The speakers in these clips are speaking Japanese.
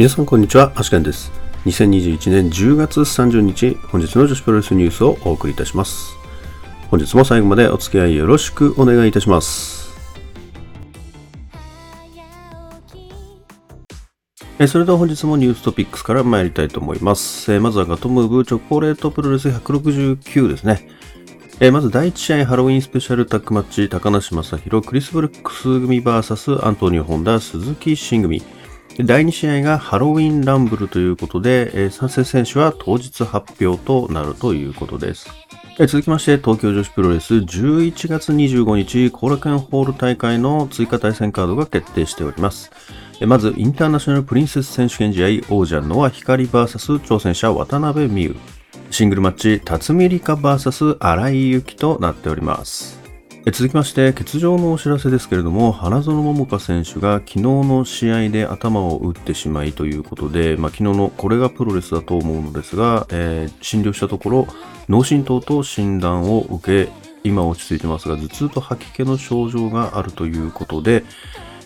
皆さんこんにちは、アシケンです。2021年10月30日、本日の女子プロレスニュースをお送りいたします。本日も最後までお付き合いよろしくお願いいたします。えそれでは本日もニューストピックスから参りたいと思います。えまずはガトムーブチョコレートプロレス169ですね。えまず第1試合ハロウィンスペシャルタッグマッチ高梨正宏クリス・ブルックス組 VS アントニオ・ホンダ鈴木新組第2試合がハロウィンランブルということで、えー参戦選手は当日発表となるということです。え続きまして、東京女子プロレス11月25日、後楽園ホール大会の追加対戦カードが決定しております。えまず、インターナショナルプリンセス選手権試合、王者ノア光 VS 挑戦者渡辺美優。シングルマッチ、辰巳梨花 VS 荒井由紀となっております。え続きまして、欠場のお知らせですけれども、花園桃香選手が昨日の試合で頭を打ってしまいということで、まあ、昨日のこれがプロレスだと思うのですが、えー診療したところ、脳震盪と診断を受け、今落ち着いてますが、頭痛と吐き気の症状があるということで、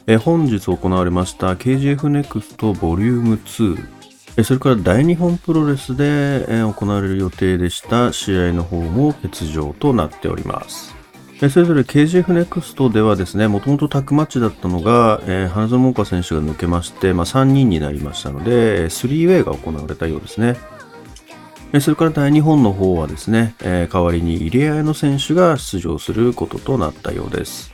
え本日行われました KGF NEXT ボリューム2、それから大日本プロレスで行われる予定でした試合の方も欠場となっております。それぞれ KGF ネクストではですね、もともとタッグマッチだったのが、えー花園桃花選手が抜けまして、まあ、3人になりましたので、3ウェイが行われたようですね。えそれから大日本の方はですね、えー代わりに入江彩乃選手が出場することとなったようです。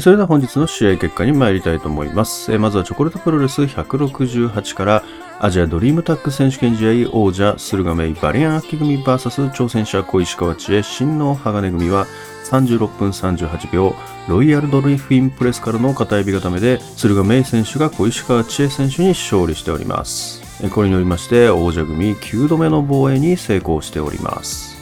それでは本日の試合結果に参りたいと思います。まずはチョコレートプロレス168からアジアドリームタッグ選手権試合王者駿河メイバリアン秋組 VS 挑戦者小石川知恵新の鋼組は36分38秒ロイヤルドルフィンプレスからの片指固めで駿河メイ選手が小石川知恵選手に勝利しております。これによりまして王者組9度目の防衛に成功しております。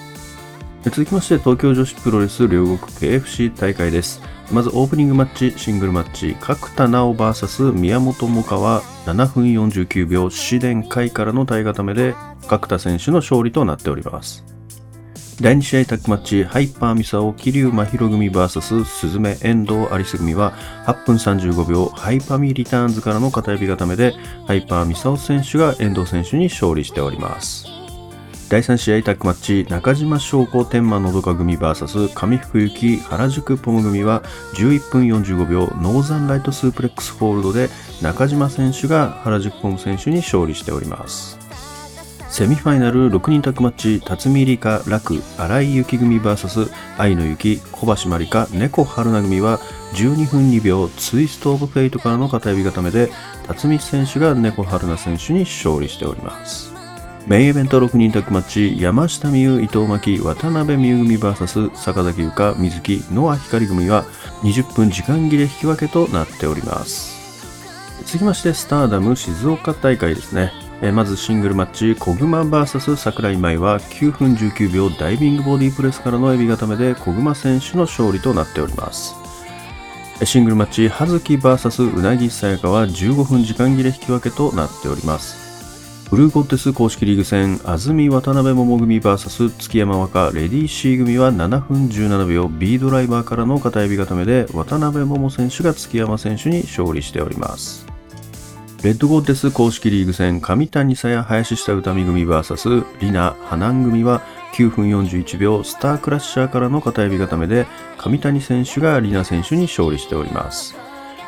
続きまして東京女子プロレス両国 KFC 大会です。まずオープニングマッチ、シングルマッチ、角田直 VS 宮本萌歌は7分49秒、紫電海からの体固めで角田選手の勝利となっております。第2試合タッグマッチ、ハイパーミサオ、桐生真宙組 VS 鈴芽遠藤アリス組は8分35秒、ハイパミリターンズからの片指固めで、ハイパーミサオ選手が遠藤選手に勝利しております。第3試合タッグマッチ中島翔子天満のどか組 VS 上福行原宿ポム組は11分45秒ノーザンライトスープレックスホールドで中島選手が原宿ポム選手に勝利しております。セミファイナル6人タッグマッチ辰巳リカらく荒井優希組 VS 愛野ユキ小橋マリカ猫はるな組は12分2秒ツイストオブフェイトからの片指固めで辰巳選手が猫はるな選手に勝利しております。メインイベント6人タッグマッチ山下美優伊藤麻希渡辺未詩組 VS 坂崎ユカ瑞希乃蒼ヒカリ組は20分時間切れ引き分けとなっております。続きましてスターダム静岡大会ですね。えまずシングルマッチ小熊 VS 桜井舞は9分19秒ダイビングボディープレスからのエビ固めでコグマ選手の勝利となっております。シングルマッチ葉月 VS うなぎさやかは15分時間切れ引き分けとなっております。ブルーゴッテス公式リーグ戦、安住渡辺桃組 VS 月山若レディー C 組は7分17秒 B ドライバーからの片指固めで渡辺桃選手が月山選手に勝利しております。レッドゴーテス公式リーグ戦、上谷さや林下歌美組 VS リナ・ハナン組は9分41秒スタークラッシャーからの片指固めで上谷選手がリナ選手に勝利しております。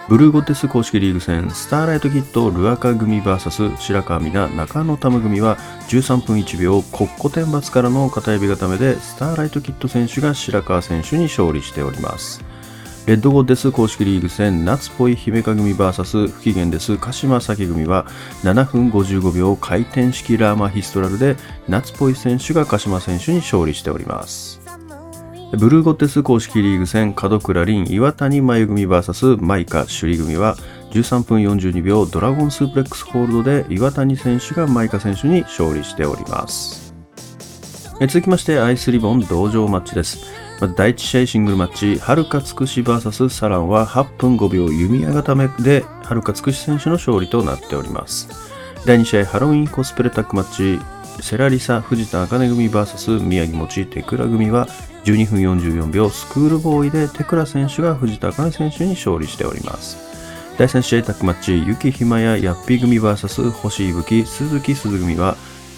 ブルーゴッテス公式リーグ戦スターライトキットルアカ組 VS 白川美奈中野タム組は13分1秒コッコ天罰からの片指固めでスターライトキット選手が白川選手に勝利しております。レッドゴッデス公式リーグ戦夏っぽい姫香組 VS 不機嫌です。鹿島咲組は7分55秒回転式ラーマヒストラルで夏っぽい選手が鹿島選手に勝利しております。ブルーゴッテス公式リーグ戦門倉凛岩谷真由組 VS マイカ首里組は13分42秒ドラゴンスープレックスホールドで岩谷選手がマイカ選手に勝利しております。続きましてアイスリボン同場マッチです。ま第1試合シングルマッチはるかつくし VS サランは8分5秒弓矢固めではるかつくし選手の勝利となっております。第2試合ハロウィンコスプレタッグマッチセラリサ藤田茜組 VS 宮城持テクラ組は12分44秒スクールボーイでテクラ選手が藤田茜選手に勝利しております。第3試合タッグマッチ、雪ひまややっぴ組 VS 星いぶき、鈴木鈴組は、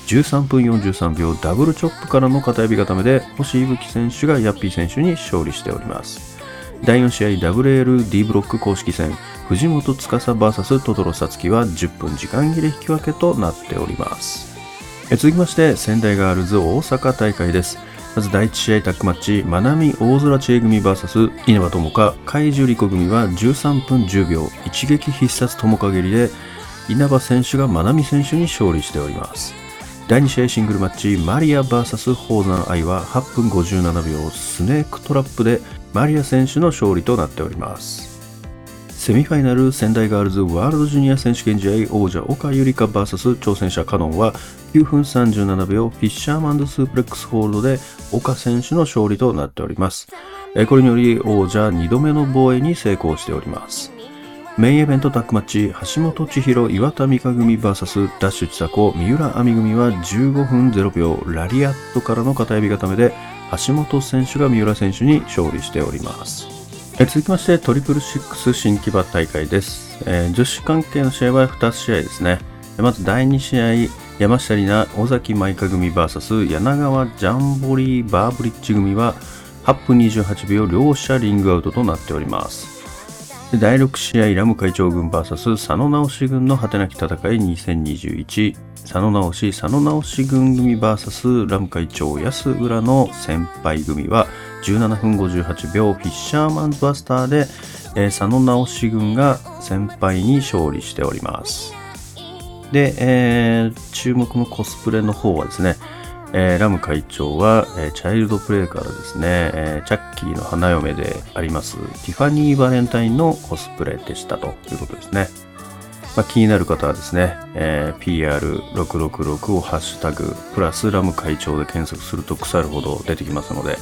13分43秒ダブルチョップからの片指固めで星いぶき選手がヤッピ選手に勝利しております。第4試合 WLD ブロック公式戦藤本司 VS トトロサツキは10分時間切れ引き分けとなっております。続きまして仙台ガールズ大阪大会です。まず第1試合タッグマッチ、まなみ大空知恵組 VS 稲葉友香海樹理子組は13分10秒一撃必殺友香蹴りで稲葉選手がまなみ選手に勝利しております。第2試合シングルマッチマリア VS 宝山愛は8分57秒スネークトラップでマリア選手の勝利となっております。セミファイナル仙台ガールズワールドジュニア選手権試合王者岡ゆりか VS 挑戦者カノンは9分37秒フィッシャーマンドスープレックスホールドで岡選手の勝利となっておりますこれにより王者2度目の防衛に成功しておりますメインイベントタックマッチ、橋本千尋岩田美香組 VS ダッシュ千佐子三浦亜美組は15分0秒ラリアットからの片指固めで橋本選手が三浦選手に勝利しております。続きましてトリプルシックス新木場大会です、えー、女子関係の試合は2試合ですね。まず第2試合、山下里奈、尾崎舞香組 VS 柳川ジャンボリーバーブリッジ組は8分28秒両者リングアウトとなっております。第6試合ラム会長軍 VS 佐野直し軍の果てなき戦い2021佐野直し佐野直し軍組 VS ラム会長安浦の先輩組は17分58秒フィッシャーマンズバスターで、佐野直し軍が先輩に勝利しておりますで、えー、注目のコスプレの方はですねえー、ラム会長は、えー、チャイルドプレイからですね、えー、チャッキーの花嫁でありますティファニー・バレンタインのコスプレでしたということですね。まあ、気になる方はですね、えー、PR666 をハッシュタグプラスラム会長で検索すると腐るほど出てきますので、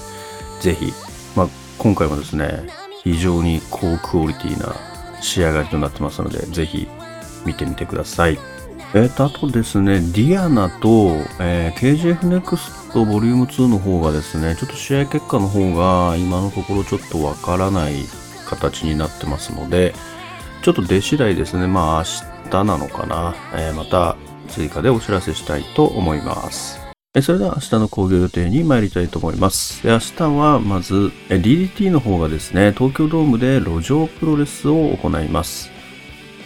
ぜひ、まあ、今回もですね、非常に高クオリティな仕上がりとなってますので、ぜひ見てみてください。えー、とあとですね、ディアナと、えー、KGF NEXT ボリューム2の方がですね、ちょっと試合結果の方が今のところちょっとわからない形になってますので、ちょっと出次第ですね、まあ明日なのかな、えー、また追加でお知らせしたいと思います。えそれでは明日の工業予定に参りたいと思います。明日はまず DDT の方がですね、東京ドームで路上プロレスを行います。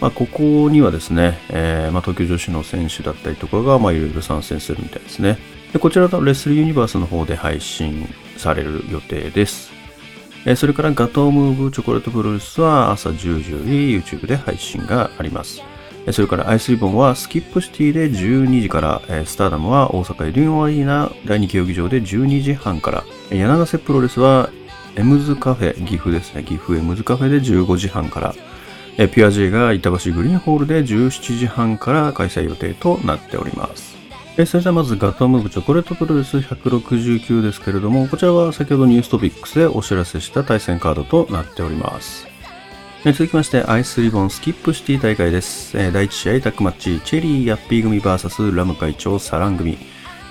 まあ、ここにはですね、えー、まあ、東京女子の選手だったりとかが、いろいろ参戦するみたいですね。でこちらのレスルユニバースの方で配信される予定です。えー、それからガトームーブチョコレートプロレスは朝10時より YouTube で配信があります。それからアイスリボンはスキップシティで12時から、スターダムは大阪エディオンアリーナ第2競技場で12時半から、柳ヶ瀬プロレスはエムズカフェ、岐阜ですね、岐阜エムズカフェで15時半から、えピュア J が板橋グリーンホールで17時半から開催予定となっております。えそれではまずガトムーブチョコレートプロレス169ですけれども、こちらは先ほどニューストピックスでお知らせした対戦カードとなっております。え続きまして、アイスリボンスキップシティ大会です。え第1試合タックマッチ、チェリーヤッピー組 VS ラム会長サラン組。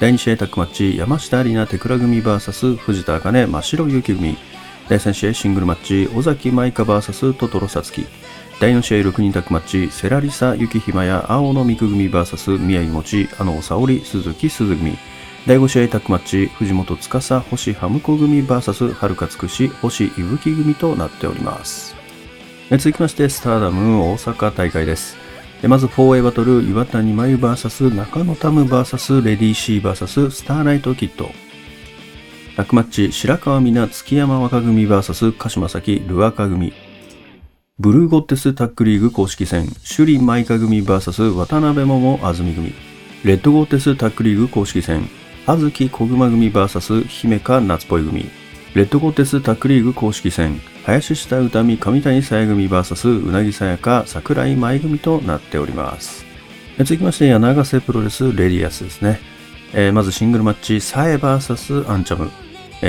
第2試合タックマッチ、山下里奈テクラ組 VS 藤田茜真白勇気組。第3試合シングルマッチ、尾崎舞香 VS トトロサツキ。第4試合6人タッグマッチ、セラリサ、雪ひまや青野美久組 VS 宮城持あの沙織、鈴木鈴組。第5試合タッグマッチ、藤本司、星ハムコ組 VS 春勝つくし、星いぶき組となっております。続きまして、スターダム大阪大会です。まず、4A バトル、岩谷真由 VS 中野タム VS レディーシー VS スターライトキット。タッグマッチ、白川美奈月山若組 VS 鹿島崎ルアカ組。ブルーゴッテスタックリーグ公式戦、首里舞香組 VS 渡辺桃安住組、レッドゴーテスタックリーグ公式戦、あずき小熊組 VS 姫香夏ぽい組、レッドゴーテスタックリーグ公式戦、林下歌美上谷さや組 VS うなぎさやか桜井舞組となっております。続きまして、柳瀬プロレスレディアスですね。えー、まずシングルマッチ、サエ VS アンチャム。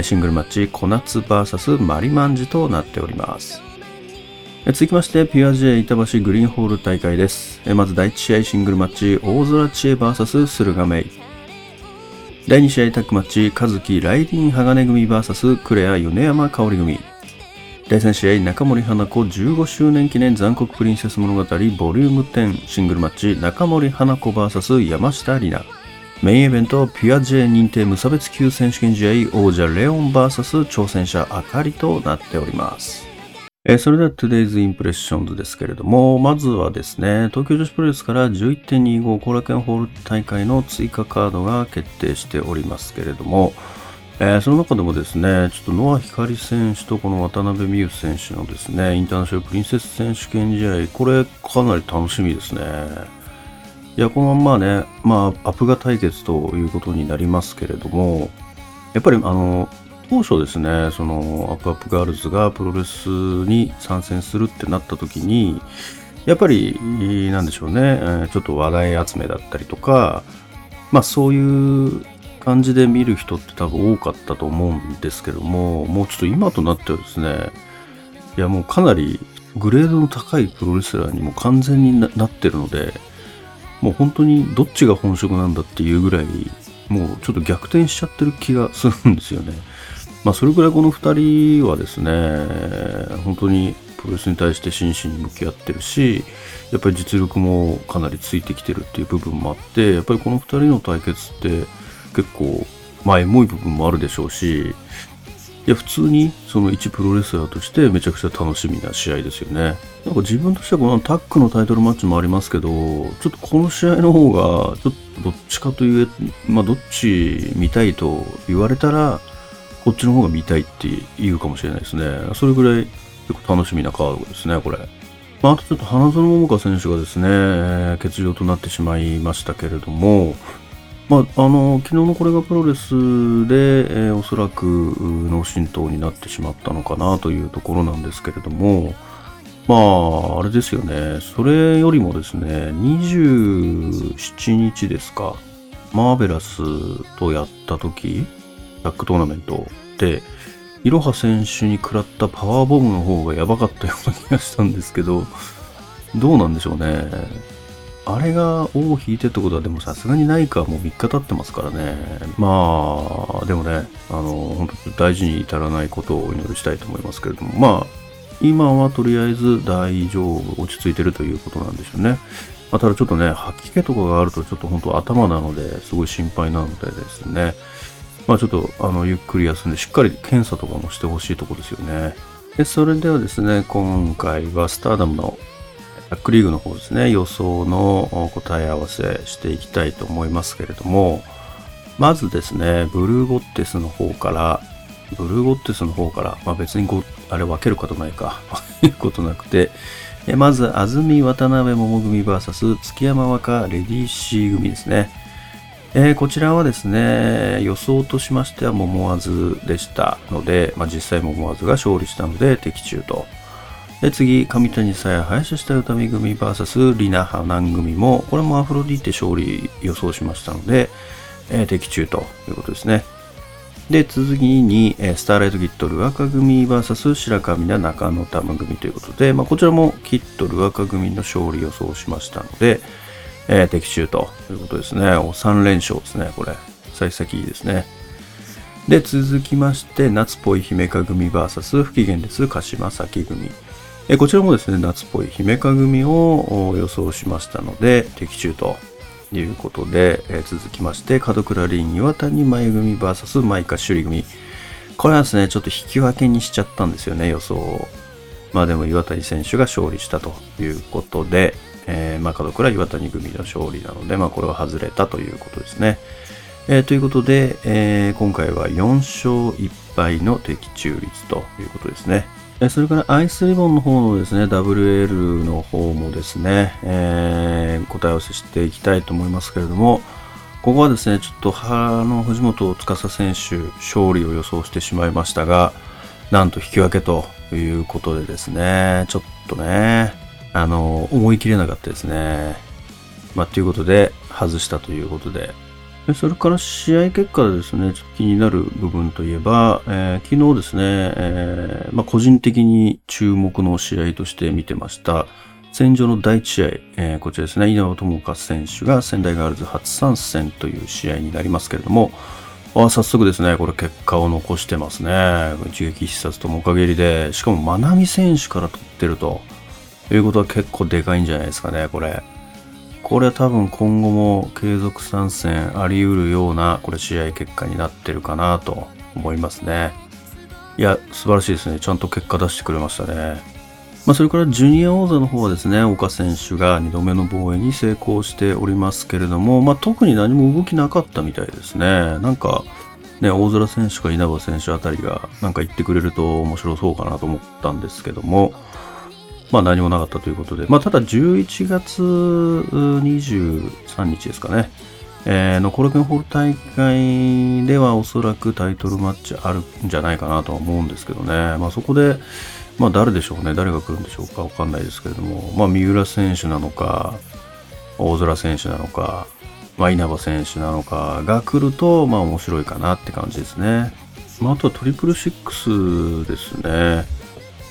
シングルマッチ、小夏 VS マリマンジとなっております。続きまして、ピュア J 板橋グリーンホール大会です。まず第1試合シングルマッチ、大空知恵 VS 駿河メイ。第2試合タッグマッチ、和樹ライディン鋼組 VS クレア米山香織組。第3試合、中森花子15周年記念残酷プリンセス物語ボリューム10シングルマッチ、中森花子 VS 山下里奈。メインイベント、ピュア J 認定無差別級選手権試合、王者レオン VS 挑戦者あかりとなっております。えー、それでは Today's Impressions ですけれども、まずはですね、東京女子プロレスから11.25後楽園ホール大会の追加カードが決定しておりますけれども、えー、その中でもですね、ちょっと乃蒼ヒカリ選手とこの渡辺未詩選手のですね、インターナショナルプリンセス選手権試合、これかなり楽しみですね。いや、このまんまね、まあ、アップガ対決ということになりますけれども、やっぱりあの、当初ですね、そのアップアップガールズがプロレスに参戦するってなった時に、やっぱり、なんでしょうね、ちょっと話題集めだったりとか、まあそういう感じで見る人って多分多かったと思うんですけども、もうちょっと今となってはですね、いやもうかなりグレードの高いプロレスラーにも完全になってるので、もう本当にどっちが本職なんだっていうぐらい、もうちょっと逆転しちゃってる気がするんですよね。まあ、それぐらいこの2人はですね、本当にプロレスに対して真摯に向き合ってるし、やっぱり実力もかなりついてきてるっていう部分もあって、やっぱりこの2人の対決って結構、まあ、エモい部分もあるでしょうし、いや、普通にその一プロレスラーとしてめちゃくちゃ楽しみな試合ですよね。なんか自分としてはこのタックのタイトルマッチもありますけど、ちょっとこの試合の方が、ちょっとどっちかという、まあどっち見たいと言われたら、こっちの方が見たいって言うかもしれないですね。それぐらい結構楽しみなカードですね、これ。まあ、あとちょっと花園桃香選手がですね、欠場となってしまいましたけれども、まあ、あの、昨日のこれがプロレスで、えー、おそらく脳震盪になってしまったのかなというところなんですけれども、まあ、あれですよね、それよりもですね、27日ですか、マーベラスとやった時、タックトーナメントで、いろは選手に食らったパワーボムの方がやばかったような気がしたんですけど、どうなんでしょうね。あれが尾を引いてってことはでもさすがにないかもう3日経ってますからね。まあ、でもね、あの、本当に大事に至らないことをお祈りしたいと思いますけれども、まあ、今はとりあえず大丈夫、落ち着いてるということなんでしょうね。まあ、ただちょっとね、吐き気とかがあるとちょっと本当頭なのですごい心配なのでですね。まあちょっとあのゆっくり休んでしっかり検査とかもしてほしいところですよね。で、それではですね、今回はスターダムのタックリーグの方ですね、予想の答え合わせしていきたいと思いますけれども、まずですね、ブルーゴッテスの方から、ブルーゴッテスの方から、まあ別にごあれ分けることないか、分けることなくて、まず、安住渡辺桃組 VS 月山若レディーシー組ですね。えー、こちらはですね、予想としましては桃わずでしたので、まあ、実際桃わずが勝利したので的中と。で次、上谷さや林下歌美組 VS リナ・ハナン組も、これもアフロディーテ勝利予想しましたので、えー、的中ということですね。で、続きに、スターライトキットル赤組 VS 白神田中野玉組ということで、まあ、こちらもキットル赤組の勝利予想しましたので、えー、的中ということですね。お3連勝ですね、これ。幸先いいですね。で、続きまして、夏っぽい姫か組 VS 不機嫌です鹿島咲組。えこちらもですね、夏っぽい姫か組を予想しましたので、的中ということで、え続きまして、門倉凛岩谷前組 VS 舞香首里組。これはですね、ちょっと引き分けにしちゃったんですよね、予想を。まあでも岩谷選手が勝利したということで、えー、まあ、門倉岩谷組の勝利なので、まあ、これは外れたということですね。えー、ということで、えー、今回は4勝1敗の的中率ということですね。それからアイスリボンの方のですね、WL の方もですね、えー、答え合わせしていきたいと思いますけれども、ここはですね、ちょっとあの藤本司選手、勝利を予想してしまいましたが、なんと引き分けということでですね、ちょっとね、あの、思い切れなかったですね。まあ、ということで、外したということで。でそれから試合結果ですね、ちょっと気になる部分といえば、えー、昨日ですね、えー、まあ、個人的に注目の試合として見てました、戦場の第1試合、えー、こちらですね、稲葉友香選手が仙台ガールズ初参戦という試合になりますけれども、あ早速ですね、これ結果を残してますね。一撃必殺ともかげりで、しかも、まなみ選手から取ってるとということは結構でかいんじゃないですかね、これ。これは多分今後も継続参戦あり得るような、これ試合結果になってるかなと思いますね。いや、素晴らしいですね。ちゃんと結果出してくれましたね。まあ、それからジュニア王座の方はですね、岡選手が2度目の防衛に成功しておりますけれども、まあ、特に何も動きなかったみたいですね。なんか、ね、大空選手か稲葉選手あたりがなんか言ってくれると面白そうかなと思ったんですけども、まあ何もなかったということで、まあただ11月23日ですかね、えー、のコロケンホール大会ではおそらくタイトルマッチあるんじゃないかなとは思うんですけどね、まあそこで、まあ誰でしょうね、誰が来るんでしょうか。わかんないですけれども、まあ三浦選手なのか、大空選手なのか、まあ稲葉選手なのかが来ると、まあ面白いかなって感じですね。まああとはトリプルシックスですね。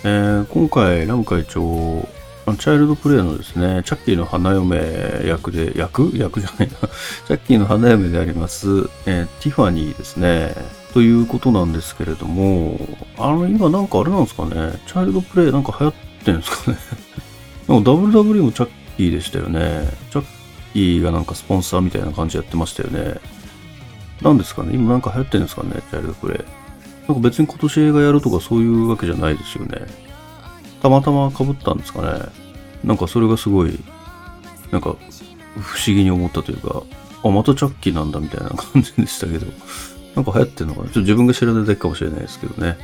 えー、今回、ラム会長、チャイルドプレイのですね、チャッキーの花嫁役で、役役じゃないな。チャッキーの花嫁であります、えー、ティファニーですね。ということなんですけれども、あの、今なんかあれなんですかね、チャイルドプレイなんか流行ってんですかね。なんか WW もチャッキーでしたよね。チャッキーがなんかスポンサーみたいな感じやってましたよね。なんですかね今なんか流行ってんですかねチャイルドプレイ。なんか別に今年映画やるとかそういうわけじゃないですよね。たまたま被ったんですかね。なんかそれがすごい、なんか不思議に思ったというか、あ、またチャッキーなんだみたいな感じでしたけど、なんか流行ってんのかなちょっと自分が知らないだけかもしれないですけどね。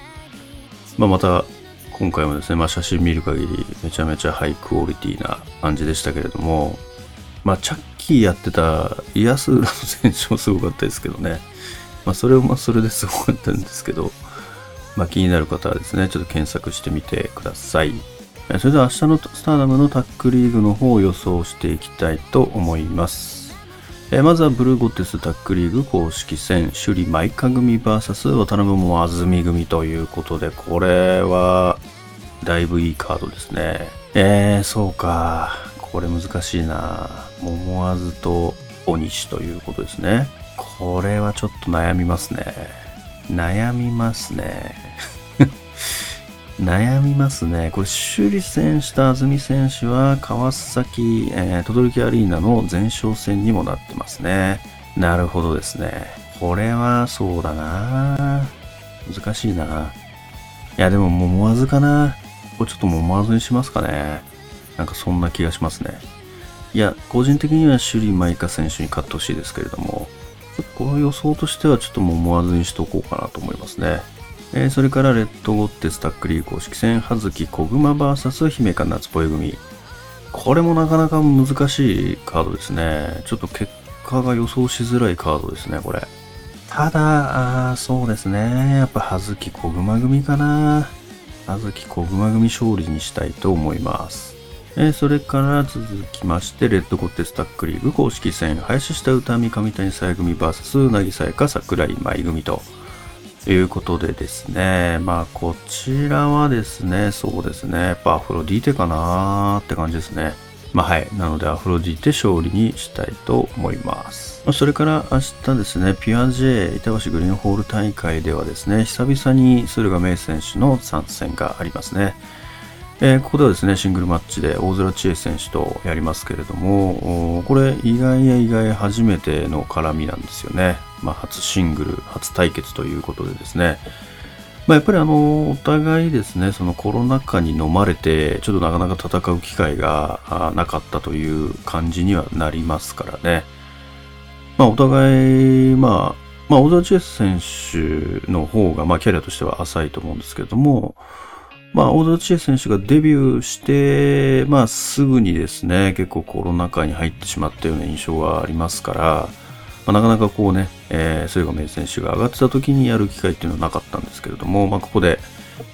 まあまた今回もですね、まあ写真見る限りめちゃめちゃハイクオリティな感じでしたけれども、まあチャッキーやってたイヤスーラの選手もすごかったですけどね。まあ、それもそれですごかったんですけど、まあ、気になる方はですね、ちょっと検索してみてください。それでは明日のスターダムのタックリーグの方を予想していきたいと思います。えまずはブルーゴテスタックリーグ公式戦、首里舞香組 VS 渡辺桃安住組ということで、これはだいぶいいカードですね。えー、そうか。これ難しいな。桃わずと大西ということですね。これはちょっと悩みますね。悩みますね。悩みますね。これ、首里選手と安住選手は川崎、えー、轟アリーナの前哨戦にもなってますね。なるほどですね。これはそうだな難しいな。いや、でももう思わずかな。これちょっともう思わずにしますかね。なんかそんな気がしますね。いや、個人的には首里舞香選手に勝ってほしいですけれども、この予想としてはちょっとも思わずにしとこうかなと思いますね。えー、それからレッドゴッテスタックリー公式戦、葉月小熊 VS 姫か夏ぽえ組。これもなかなか難しいカードですね。ちょっと結果が予想しづらいカードですね、これ。ただ、あそうですね。やっぱ葉月小熊組かな。葉月小熊組勝利にしたいと思います。えー、それから続きまして、レッドゴッテスタックリーグ公式戦、林下歌三上谷さや組 VS 渚彩香桜井舞組ということでですね、まあこちらはですね、そうですね、やっぱアフロディーテかなーって感じですね。まあはい。なのでアフロディーテ勝利にしたいと思います。それから明日ですね、ピュア J 板橋グリーンホール大会ではですね、久々に駿河明選手の参戦がありますね。えー、ここではですね、シングルマッチで大空知恵選手とやりますけれども、これ意外や意外初めての絡みなんですよね。まあ、初シングル、初対決ということでですね。まあ、やっぱりあの、お互いですね、そのコロナ禍に飲まれて、ちょっとなかなか戦う機会がなかったという感じにはなりますからね。まあ、お互い、まあ、まあ、大空知恵選手の方が、まあ、キャリアとしては浅いと思うんですけれども、まあ、大田知恵選手がデビューして、まあ、すぐにですね、結構コロナ禍に入ってしまったような印象がありますから、まあ、なかなかこうね、えー、が名選手が上がってた時にやる機会っていうのはなかったんですけれども、まあ、ここで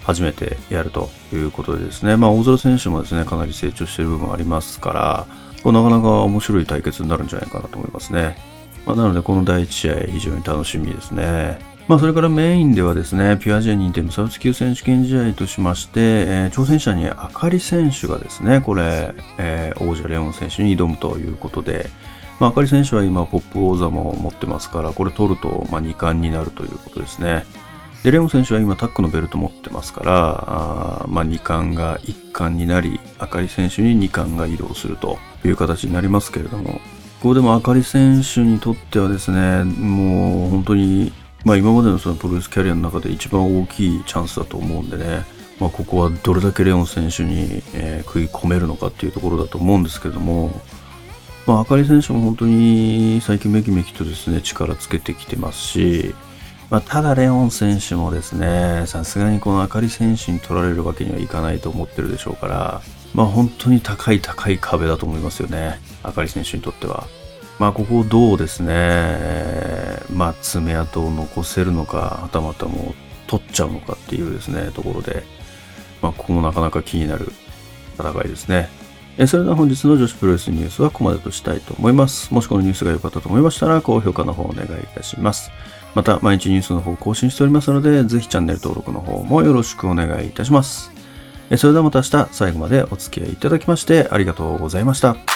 初めてやるということでですね、まあ、大空選手もですね、かなり成長している部分ありますから、こなかなか面白い対決になるんじゃないかなと思いますね。まあ、なので、この第1試合、非常に楽しみですね。まあ、それからメインではですね、ピュアジア認定無差別級選手権試合としまして、えー、挑戦者にあかり選手がですね、これ、えー、王者レオン選手に挑むということで、まあ、あかり選手は今、ポップ王座も持ってますから、これ取ると、まあ、2冠になるということですね。で、レオン選手は今、タックのベルト持ってますから、あまあ、2冠が1冠になり、あかり選手に2冠が移動するという形になりますけれども、ここでもあかり選手にとってはですね、もう本当に、まあ、今までのそのプロレスキャリアの中で一番大きいチャンスだと思うんでね、まあ、ここはどれだけレオン選手に、え、食い込めるのかっていうところだと思うんですけども、まあ、あかり選手も本当に最近めきめきとですね、力つけてきてますし、まあ、ただレオン選手もですね、さすがにこのあかり選手に取られるわけにはいかないと思ってるでしょうから、まあ本当に高い高い壁だと思いますよね。あかり選手にとっては。まあここをどうですね、まあ爪痕を残せるのか、はたまたもう取っちゃうのかっていうですね、ところで、まあここもなかなか気になる戦いですね。えそれでは本日の女子プロレスニュースはここまでとしたいと思います。もしこのニュースが良かったと思いましたら、高評価の方お願いいたします。また、毎日ニュースの方更新しておりますので、ぜひチャンネル登録の方もよろしくお願いいたします。えそれではまた明日最後までお付き合いいただきましてありがとうございました。